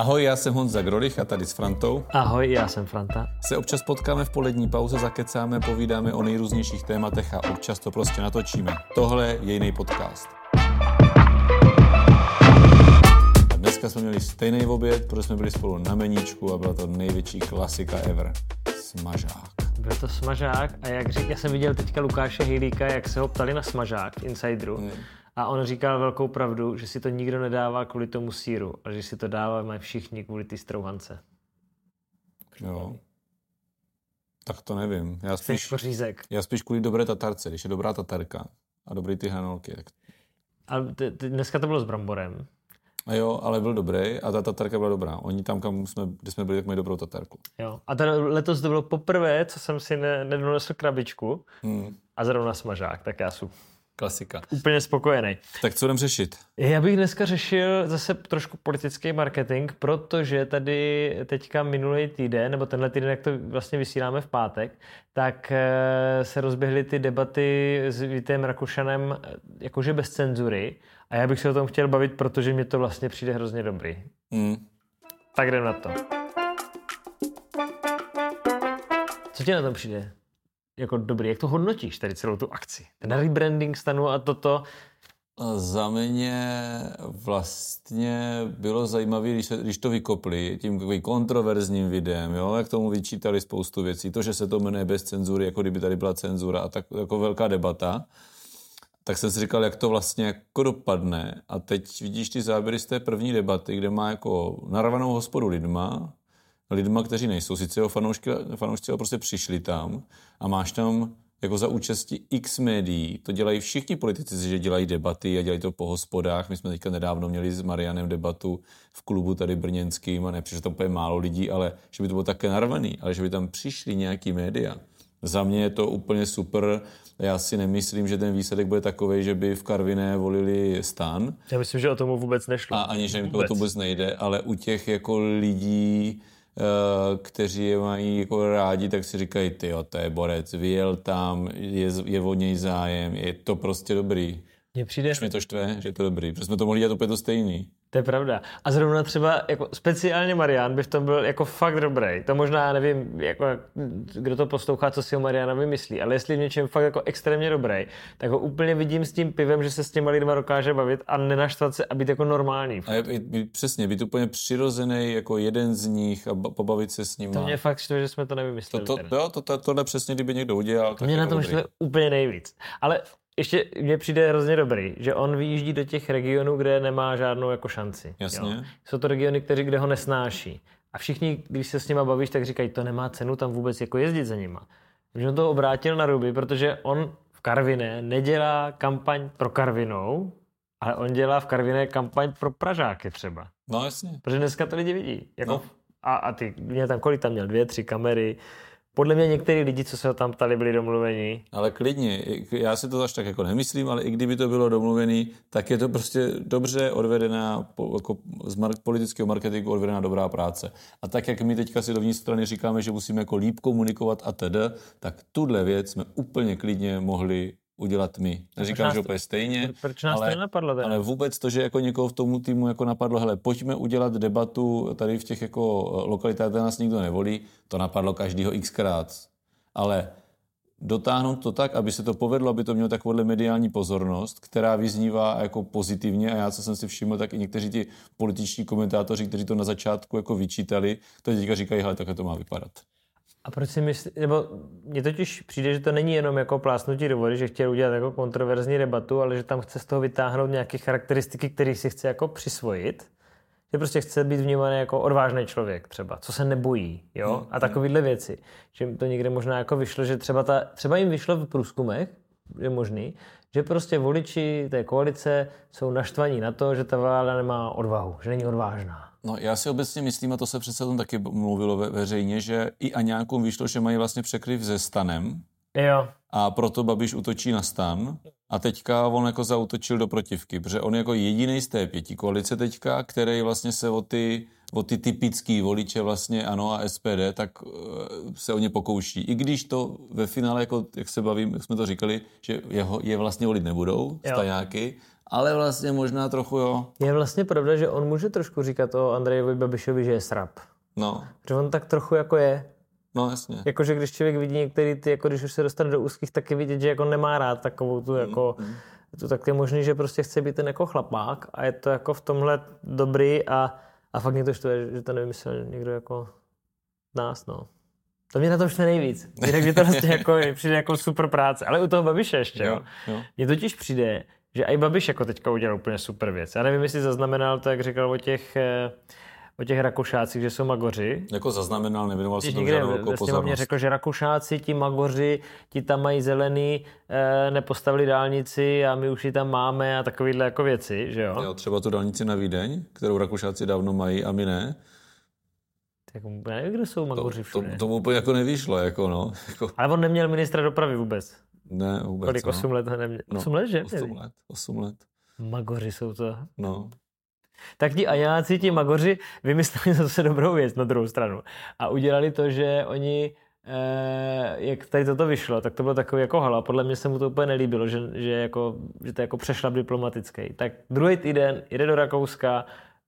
Ahoj, já jsem Honza Grolich a tady s Frantou. Ahoj, já jsem Franta. Se občas potkáme v polední pauze, zakecáme, povídáme o nejrůznějších tématech a občas to prostě natočíme. Tohle je jiný podcast. A dneska jsme měli stejný oběd, protože jsme byli spolu na meníčku a byla to největší klasika ever. Smažák. Byl to smažák a jak řík, já jsem viděl teďka Lukáše Hejlíka, jak se ho ptali na smažák v Insideru. Hmm. A on říkal velkou pravdu, že si to nikdo nedává kvůli tomu síru, ale že si to dáváme všichni kvůli ty strouhance. Jo. Tak to nevím. Já spíš, jako řízek. já spíš kvůli dobré tatarce, když je dobrá tatarka a dobrý ty hranolky. Tak... A t- t- dneska to bylo s bramborem. A jo, ale byl dobrý a ta tatarka byla dobrá. Oni tam, kam jsme, kde jsme byli, tak mají dobrou tatarku. Jo. A teda letos to bylo poprvé, co jsem si ne- nedonesl krabičku Hmm. a zrovna smažák, tak já jsem Klasika. úplně spokojený. Tak co jdem řešit? Já bych dneska řešil zase trošku politický marketing, protože tady teďka minulý týden, nebo tenhle týden, jak to vlastně vysíláme v pátek, tak eh, se rozběhly ty debaty s Vítem Rakušanem eh, jakože bez cenzury a já bych se o tom chtěl bavit, protože mě to vlastně přijde hrozně dobrý. Hmm. Tak jdem na to. Co ti na tom přijde? Jako dobrý, jak to hodnotíš tady celou tu akci? Ten rebranding stanu a toto. Za mě vlastně bylo zajímavé, když, se, když to vykopli tím kontroverzním videem, jo, jak tomu vyčítali spoustu věcí. To, že se to jmenuje bez cenzury, jako kdyby tady byla cenzura a tak jako velká debata. Tak jsem si říkal, jak to vlastně jako dopadne. A teď vidíš ty záběry z té první debaty, kde má jako narvanou hospodu lidma, lidma, kteří nejsou sice jeho fanoušky, fanoušci, ale prostě přišli tam a máš tam jako za účasti x médií, to dělají všichni politici, že dělají debaty a dělají to po hospodách. My jsme teďka nedávno měli s Marianem debatu v klubu tady brněnským a nepřišlo tam úplně málo lidí, ale že by to bylo také narvaný, ale že by tam přišli nějaký média. Za mě je to úplně super. Já si nemyslím, že ten výsledek bude takový, že by v Karviné volili stan, Já myslím, že o tomu vůbec nešlo. a ani, že jim to vůbec nejde, ale u těch jako lidí, kteří je mají jako rádi, tak si říkají, ty to je borec, vyjel tam, je, je o něj zájem, je to prostě dobrý. Mně přijde, Už mě to štve, že je to dobrý, protože jsme to mohli dělat úplně to stejný. To je pravda. A zrovna třeba jako speciálně Marian by v tom byl jako fakt dobrý. To možná nevím, jako, kdo to poslouchá, co si o Mariana vymyslí, ale jestli v něčem fakt jako extrémně dobrý, tak ho úplně vidím s tím pivem, že se s těma lidma dokáže bavit a nenaštvat se a být jako normální. A je, je, přesně, být úplně přirozený jako jeden z nich a ba- pobavit se s ním. To mě fakt štve, že jsme to to, nevymysleli. to, teda. jo, to, to, tohle přesně, kdyby někdo udělal, To mě na tom štve úplně nejvíc. Ale ještě mně přijde hrozně dobrý, že on vyjíždí do těch regionů, kde nemá žádnou jako šanci. Jasně. Jo. Jsou to regiony, kteří, kde ho nesnáší. A všichni, když se s nima bavíš, tak říkají, to nemá cenu tam vůbec jako jezdit za nima. Takže on to obrátil na ruby, protože on v Karviné nedělá kampaň pro Karvinou, ale on dělá v Karviné kampaň pro Pražáky třeba. No jasně. Protože dneska to lidi vidí. Jako, No. a, a ty, mě tam kolik tam měl, dvě, tři kamery. Podle mě některý lidi, co se ho tam ptali, byli domluveni. Ale klidně, já si to až tak jako nemyslím, ale i kdyby to bylo domluvený, tak je to prostě dobře odvedená, jako z politického marketingu odvedená dobrá práce. A tak, jak my teďka si dovnitř strany říkáme, že musíme jako líp komunikovat a tedy, tak tuhle věc jsme úplně klidně mohli udělat my. Neříkám, že úplně stejně, Proč nás ale, to nenapadlo teda? ale vůbec to, že jako někoho v tomu týmu jako napadlo, hele, pojďme udělat debatu tady v těch jako eh, lokalitách, kde nás nikdo nevolí, to napadlo každýho xkrát. Ale dotáhnout to tak, aby se to povedlo, aby to mělo takovouhle mediální pozornost, která vyznívá jako pozitivně a já, co jsem si všiml, tak i někteří ti političtí komentátoři, kteří to na začátku jako vyčítali, to teďka říkají, hele, takhle to má vypadat. A proč si myslíš, nebo mně totiž přijde, že to není jenom jako plásnutí do vody, že chtěl udělat jako kontroverzní debatu, ale že tam chce z toho vytáhnout nějaké charakteristiky, které si chce jako přisvojit. Že prostě chce být vnímaný jako odvážný člověk třeba, co se nebojí, jo? A takovéhle věci. Že to někde možná jako vyšlo, že třeba, ta, třeba jim vyšlo v průzkumech, je možný, že prostě voliči té koalice jsou naštvaní na to, že ta vláda nemá odvahu, že není odvážná. No, já si obecně myslím, a to se přece o tom taky mluvilo ve, veřejně, že i Aňákům vyšlo, že mají vlastně překryv se stanem, Jo, a proto Babiš útočí na stan. A teďka on jako zautočil do protivky, protože on jako jediný z té pěti koalice teďka, který vlastně se o ty, o ty typický voliče vlastně ANO a SPD, tak eh, se o ně pokouší. I když to ve finále, jako, jak se bavím, jak jsme to říkali, že jeho, je vlastně volit nebudou, stajáky, ale vlastně možná trochu jo. Je vlastně pravda, že on může trošku říkat o Andrejovi Babišovi, že je srap. No, Že on tak trochu jako je. no jasně. Jakože když člověk vidí některý ty, jako když už se dostane do úzkých, tak je vidět, že jako nemá rád takovou tu jako, tu, tak je možný, že prostě chce být ten jako chlapák a je to jako v tomhle dobrý a, a fakt mě to štve, že to nevymyslel někdo jako nás, no. To mě na tom štve nejvíc. Jinak je to vlastně jako, přijde jako super práce. Ale u toho Babiše ještě, jo. Jo, jo. Mně totiž přijde, že i Babiš jako teďka udělal úplně super věc. Já nevím, jestli zaznamenal to, jak říkal o těch, eh, o těch Rakušácích, že jsou magoři. Jako zaznamenal, nevěnoval se Když tomu žádnou ve velkou pozornost. řekl, že Rakušáci, ti magoři, ti tam mají zelený, eh, nepostavili dálnici a my už ji tam máme a takovýhle jako věci, že jo? Jo, třeba tu dálnici na Vídeň, kterou Rakušáci dávno mají a my ne. Tak já nevím, kde jsou To, magoři to, všude. tomu úplně jako nevyšlo, jako no. Jako, Ale on neměl ministra dopravy vůbec. Ne, vůbec. Kolik? no. 8 let ho neměl. No, 8 let, že? 8 let, 8 let. Magoři jsou to. No. Tak ti ajáci, ti magoři vymysleli zase dobrou věc na druhou stranu. A udělali to, že oni Eh, jak tady toto vyšlo, tak to bylo takový jako hala. Podle mě se mu to úplně nelíbilo, že, že, jako, že to jako přešlap diplomatický. Tak druhý týden jde do Rakouska,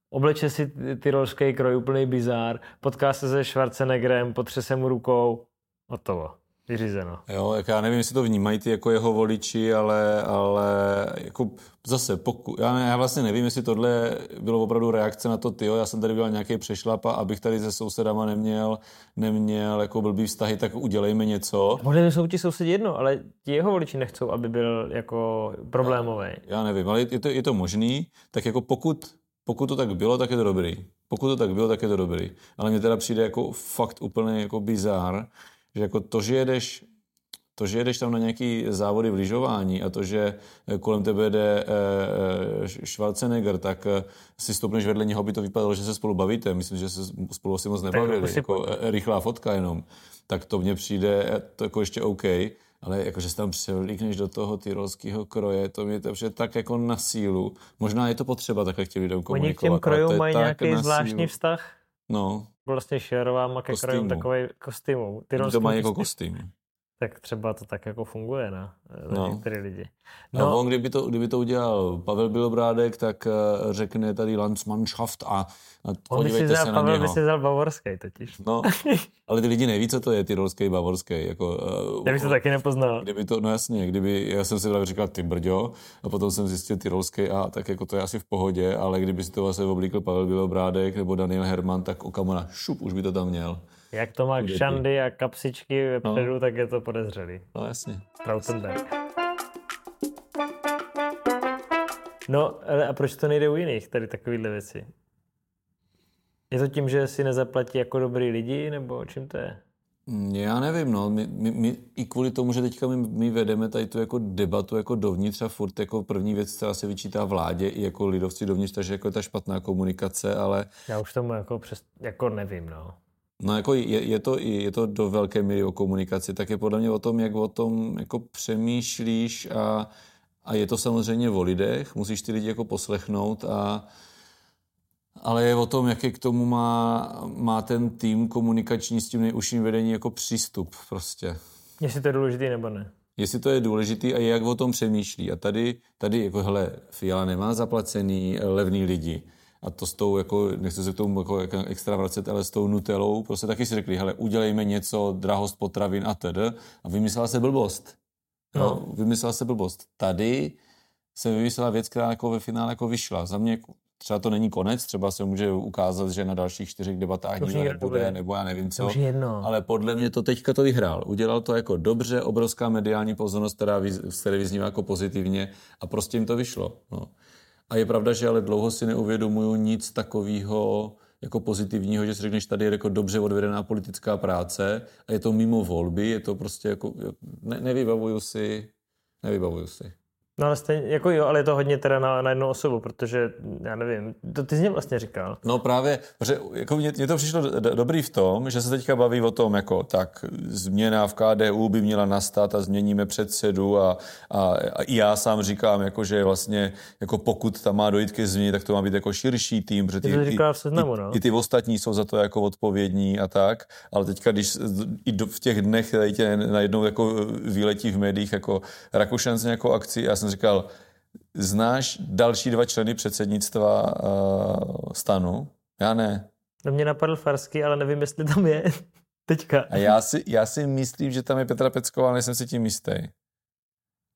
obleče si ty- tyrolský kroj, úplný bizár, potká se se Schwarzeneggerem, potře se mu rukou, hotovo, vyřízeno. Jo, jak já nevím, jestli to vnímají ty jako jeho voliči, ale, ale jako zase, poku, já, ne, já vlastně nevím, jestli tohle bylo opravdu reakce na to, tyjo, já jsem tady udělal nějaký přešlap a abych tady se sousedama neměl, neměl jako blbý vztahy, tak udělejme něco. Možná jsou ti sousedi jedno, ale ti jeho voliči nechcou, aby byl jako problémový. Já nevím, ale je to, je to možný, tak jako pokud, pokud to tak bylo, tak je to dobrý. Pokud to tak bylo, tak je to dobrý. Ale mně teda přijde jako fakt úplně jako bizár, že jako to, že jedeš to, že jedeš tam na nějaký závody v lyžování a to, že eh, kolem tebe jde eh, Schwarzenegger, tak eh, si stoupneš vedle něho, by to vypadalo, že se spolu bavíte. Myslím, že se spolu asi moc nebavili. jako Jako, eh, rychlá fotka jenom. Tak to mně přijde eh, to jako ještě OK. Ale jako, že se tam převlíkneš do toho tyrolského kroje, to mi to přijde tak jako na sílu. Možná je to potřeba takhle těm lidem Oni komunikovat. k těm krojům mají nějaký zvláštní vztah. No, Vlastně Šerová má ke Kostýmu. takový oni Tyrolský to mají jako kostým. Tak třeba to tak jako funguje na, na No. některé lidi. No. No, A on, kdyby to, kdyby to udělal Pavel Bělobrádek, tak eh, řekne tady Landsmannschaft a, a on by si podívejte vzal, se na Pavel by něho. si vzal bavorský totiž. No, ale ty lidi neví, co to je tyrolský, bavorský. Jako, uh, Já bych to taky nepoznal. Kdyby to, no jasně, kdyby, já jsem si právě říkal ty brďo, a potom jsem zjistil tyrolský a tak jako to je asi v pohodě, ale kdyby si to vlastně oblíkl Pavel Bělobrádek nebo Daniel Herman, tak okamona, šup, už by to tam měl. Jak to má šandy a kapsičky vepředu, no. tak je to podezřelý. No jasně. Trautenberg. No, ale a proč to nejde u jiných, tady takovýhle věci? Je to tím, že si nezaplatí jako dobrý lidi, nebo čím to je? Mm, Já nevím, no, my, my, my, i kvůli tomu, že teďka my, my vedeme tady tu jako debatu jako dovnitř a furt jako první věc, která se vyčítá vládě i jako lidovci dovnitř, takže jako je ta špatná komunikace, ale Já už tomu jako, přes, jako nevím, no. No jako je, je, to, je to do velké míry o komunikaci, tak je podle mě o tom, jak o tom jako přemýšlíš a, a je to samozřejmě o lidech, musíš ty lidi jako poslechnout a ale je o tom, jaký k tomu má, má ten tým komunikační s tím nejužším vedení jako přístup prostě. Jestli to je důležitý nebo ne. Jestli to je důležitý a jak o tom přemýšlí. A tady, tady jako hele, Fiala nemá zaplacený levný lidi. A to s tou, jako, nechci se k tomu jako, jako extra vracet, ale s tou nutelou, prostě taky si řekli, hele, udělejme něco, drahost potravin a tedy. A vymyslela se blbost. Jo, No. vymyslela se blbost. Tady se vymyslela věc, která jako ve finále jako vyšla. Za mě třeba to není konec, třeba se může ukázat, že na dalších čtyřech debatách To nebude, nebude. nebo já nevím To co. je jedno. Ale podle mě to teďka to vyhrál. Udělal to jako dobře, obrovská mediální pozornost, která z které vyznívá jako pozitivně a prostě jim to vyšlo. No. A je pravda, že ale dlouho si neuvědomuju nic takového jako pozitivního, že si řekneš, tady je jako dobře odvedená politická práce a je to mimo volby, je to prostě jako, ne, nevybavuju si, nevybavuju si. No ale stejně, jako jo, ale je to hodně teda na, na jednu osobu, protože, já nevím, to ty jsi mě vlastně říkal. No právě, protože jako mně, mně to přišlo do, do, dobrý v tom, že se teďka baví o tom, jako tak změna v KDU by měla nastat a změníme předsedu a, a, a i já sám říkám, jako, že vlastně jako pokud tam má dojít ke změně, tak to má být jako širší tým, protože Ty říkal v seznamu, no. i, i ty ostatní jsou za to jako odpovědní a tak, ale teďka, když i do, v těch dnech tady tě najednou jako výletí v médiích jako Rakušan s nějakou akci, já jsem říkal, Znáš další dva členy předsednictva uh, stanu? Já ne. No mě napadl Farský, ale nevím, jestli tam je teďka. A já si, já si myslím, že tam je Petra Pecková, ale nejsem si tím jistý.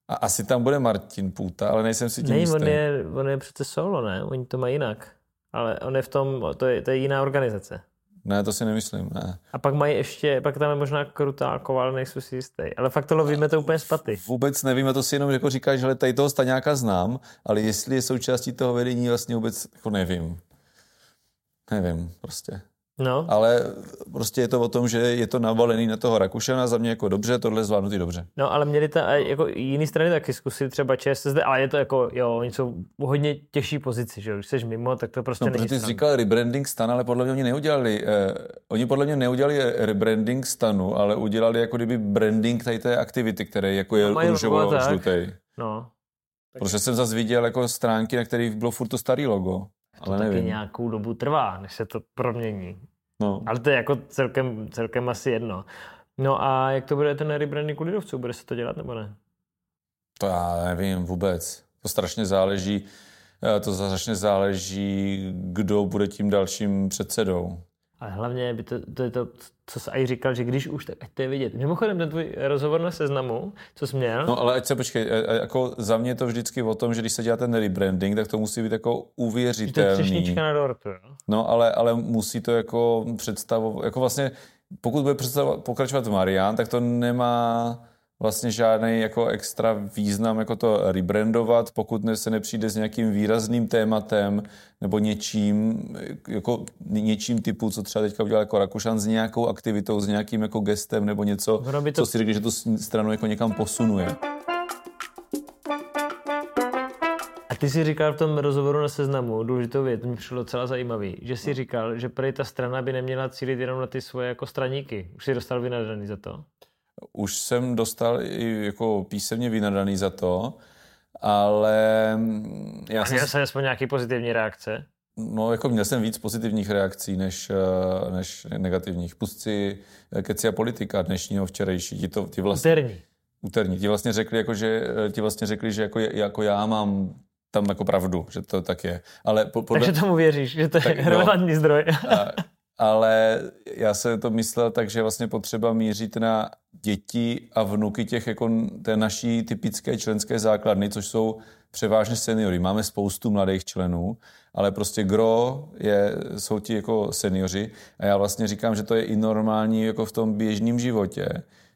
A asi tam bude Martin Půta, ale nejsem si tím Ne, jistý. on je, on je přece solo, ne? Oni to mají jinak. Ale on je v tom, to je, to je jiná organizace. Ne, to si nemyslím, ne. A pak mají ještě, pak tam je možná Krutáková, ale nejsou si jistý. Ale fakt to lovíme to úplně z paty. Vůbec nevím, a to si jenom jako říkáš, že tady toho Staňáka znám, ale jestli je součástí toho vedení, vlastně vůbec jako nevím. Nevím, prostě. No, Ale prostě je to o tom, že je to navalený na toho Rakušana, za mě jako dobře, tohle zvládnutý dobře. no ale měli ta, jako jiný strany taky zkusit třeba ČSSD, ale je to jako, jo, oni jsou v hodně těžší pozici, že jo, když jsi mimo, tak to prostě No, není protože ty jsi říkal rebranding stan, ale podle mě oni neudělali, eh, oni podle mě neudělali rebranding stanu, ale udělali jako kdyby branding tady té aktivity, které jako je No, růžovo žlutý. No, Protože jsem zase viděl jako stránky, na kterých bylo furt to starý logo. To Ale taky nevím. nějakou dobu trvá, než se to promění. No. Ale to je jako celkem, celkem asi jedno. No a jak to bude ten rebranding u lidovců? Bude se to dělat nebo ne? To já nevím vůbec. To strašně záleží, eh, to strašně záleží, kdo bude tím dalším předsedou. Ale hlavně by to, to je to, co jsi i říkal, že když už, tak ať to je vidět. Mimochodem, ten tvůj rozhovor na seznamu, co jsi měl, No ale ať se počkej, jako za mě je to vždycky o tom, že když se dělá ten rebranding, tak to musí být jako že to je uvěřitelný. na dortu, jo? No, ale, ale musí to jako představovat, jako vlastně, pokud bude představovat, pokračovat Marian, tak to nemá vlastně žádný jako extra význam jako to rebrandovat, pokud se nepřijde s nějakým výrazným tématem nebo něčím, jako něčím typu, co třeba teďka udělal jako Rakušan s nějakou aktivitou, s nějakým jako gestem nebo něco, by to- co si řekl, že tu stranu jako někam posunuje. A ty jsi říkal v tom rozhovoru na seznamu důležitou věc, mi přišlo docela zajímavý, že jsi říkal, že prý ta strana by neměla cílit jenom na ty svoje jako straníky. Už jsi dostal vynadaný za to? Už jsem dostal i jako písemně vynadaný za to, ale mm, já A jsem, měl jsi aspoň nějaký pozitivní reakce? no, jako měl jsem víc pozitivních reakcí než, eh, než negativních. Pustci eh, Keci a politika dnešního, včerejší, ti, to, ti vlastně, Úterní. úterní, ti vlastně řekli, jako, že, eh, ti vlastně řekli, že jako, jako já mám tam jako pravdu, že to tak je. Ale po, podle, Takže tomu věříš, že to je Tak, no. relevantní zdroj. A, ale já se to myslel tak, že vlastně potřeba mířit na děti a vnuky těch jako té naší typické členské základny, což jsou převážně seniory. Máme spoustu mladých členů, ale prostě gro je, jsou ti jako seniori a já vlastně říkám, že to je i normální jako v tom běžném životě,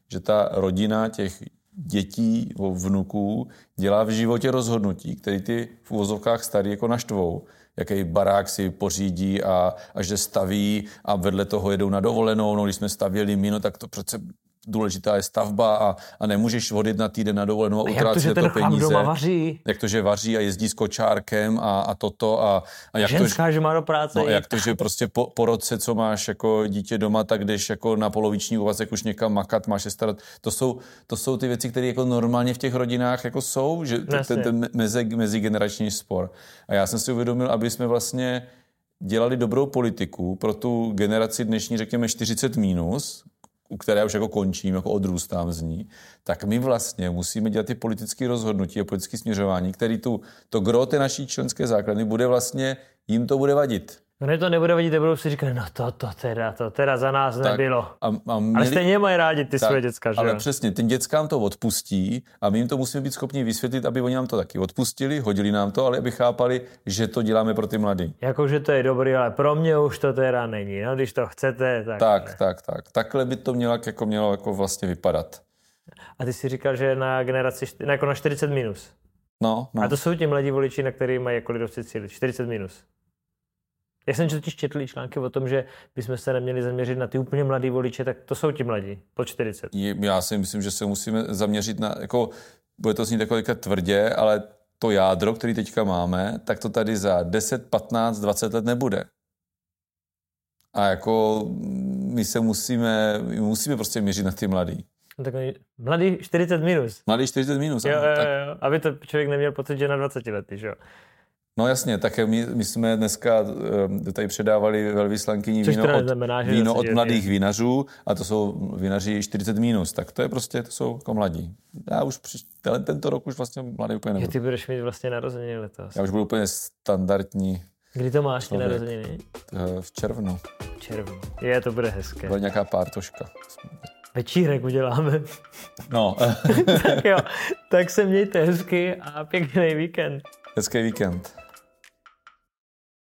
že ta rodina těch dětí vnuků dělá v životě rozhodnutí, které ty v uvozovkách starý jako naštvou jaký barák si pořídí a, a že staví a vedle toho jedou na dovolenou. No, když jsme stavěli my, no, tak to přece důležitá je stavba a, a nemůžeš vodit na týden na dovolenou a Jak to, že utrácet ten to peníze. doma vaří? Jak to, že vaří a jezdí s kočárkem a, a toto a, a jak to, že- Ženská, že má do práce. No, jak to, že prostě po, po roce, co máš jako dítě doma, tak jdeš jako na poloviční úvazek už někam makat, máš se starat. To jsou, to jsou ty věci, které jako normálně v těch rodinách jako jsou, že ten, ten mezi, mezigenerační spor. A já jsem si uvědomil, aby jsme vlastně dělali dobrou politiku pro tu generaci dnešní, řekněme 40 minus, u které už jako končím, jako odrůstám z ní, tak my vlastně musíme dělat ty politické rozhodnutí a politické směřování, který tu, to gro té naší členské základny bude vlastně, jim to bude vadit. No ne, to nebude vadit, budou si říkat, no to, to teda, to teda za nás Tak nebylo. A, a měli, Ale stejně mají rádi ty tak, svoje děcka, že Ale přesně, těm dětskám to odpustí a my jim to musíme být schopni vysvětlit, aby oni nám to taky odpustili, hodili nám to, ale aby chápali, že to děláme pro ty mladý. Jakože to je dobrý, ale pro mě už to teda není. No, když to chcete, tak... Tak, tak, tak. Takhle by to mělo jako, mělo jako vlastně vypadat. A ty si říkal, že na generaci, jako na 40 minus. No, no. A to jsou ti mladí voliči, na který mají jako lidovci cílit. 40 minus. Já jsem totiž četl články o tom, že bychom se neměli zaměřit na ty úplně mladý voliče, tak to jsou ti mladí, po 40. Je- Já si myslím, že se musíme zaměřit na, jako, bude to znít jako tvrdě, ale to jádro, který teďka máme, tak to tady za 10, 15, 20 let nebude. A jako my se musíme, my musíme prostě měřit na ty mladý. No, tak mladý 40 minus. Mladý 40 minus, Jo, ano, jo, tak jo, aby to člověk neměl pocit, že na 20 lety, že jo. No jasně, tak my, my jsme dneska eh, tady předávali velvyslankyni Což víno, od, neznamená, že víno od mladých vinařů a to jsou vinaři 40 minus, tak to je prostě, to jsou jako mladí. Já už při, tento rok už vlastně mladý úplně nebudu. ty budeš mít vlastně narozeniny letos. Já už budu úplně standardní Kdy to máš, ty narozeniny? eh, v červnu. V červnu. Je, to bude hezké. Bude nějaká pártoška. Večírek uděláme. No, tak jo, tak se mějte hezky a pěkný víkend. hezký víkend.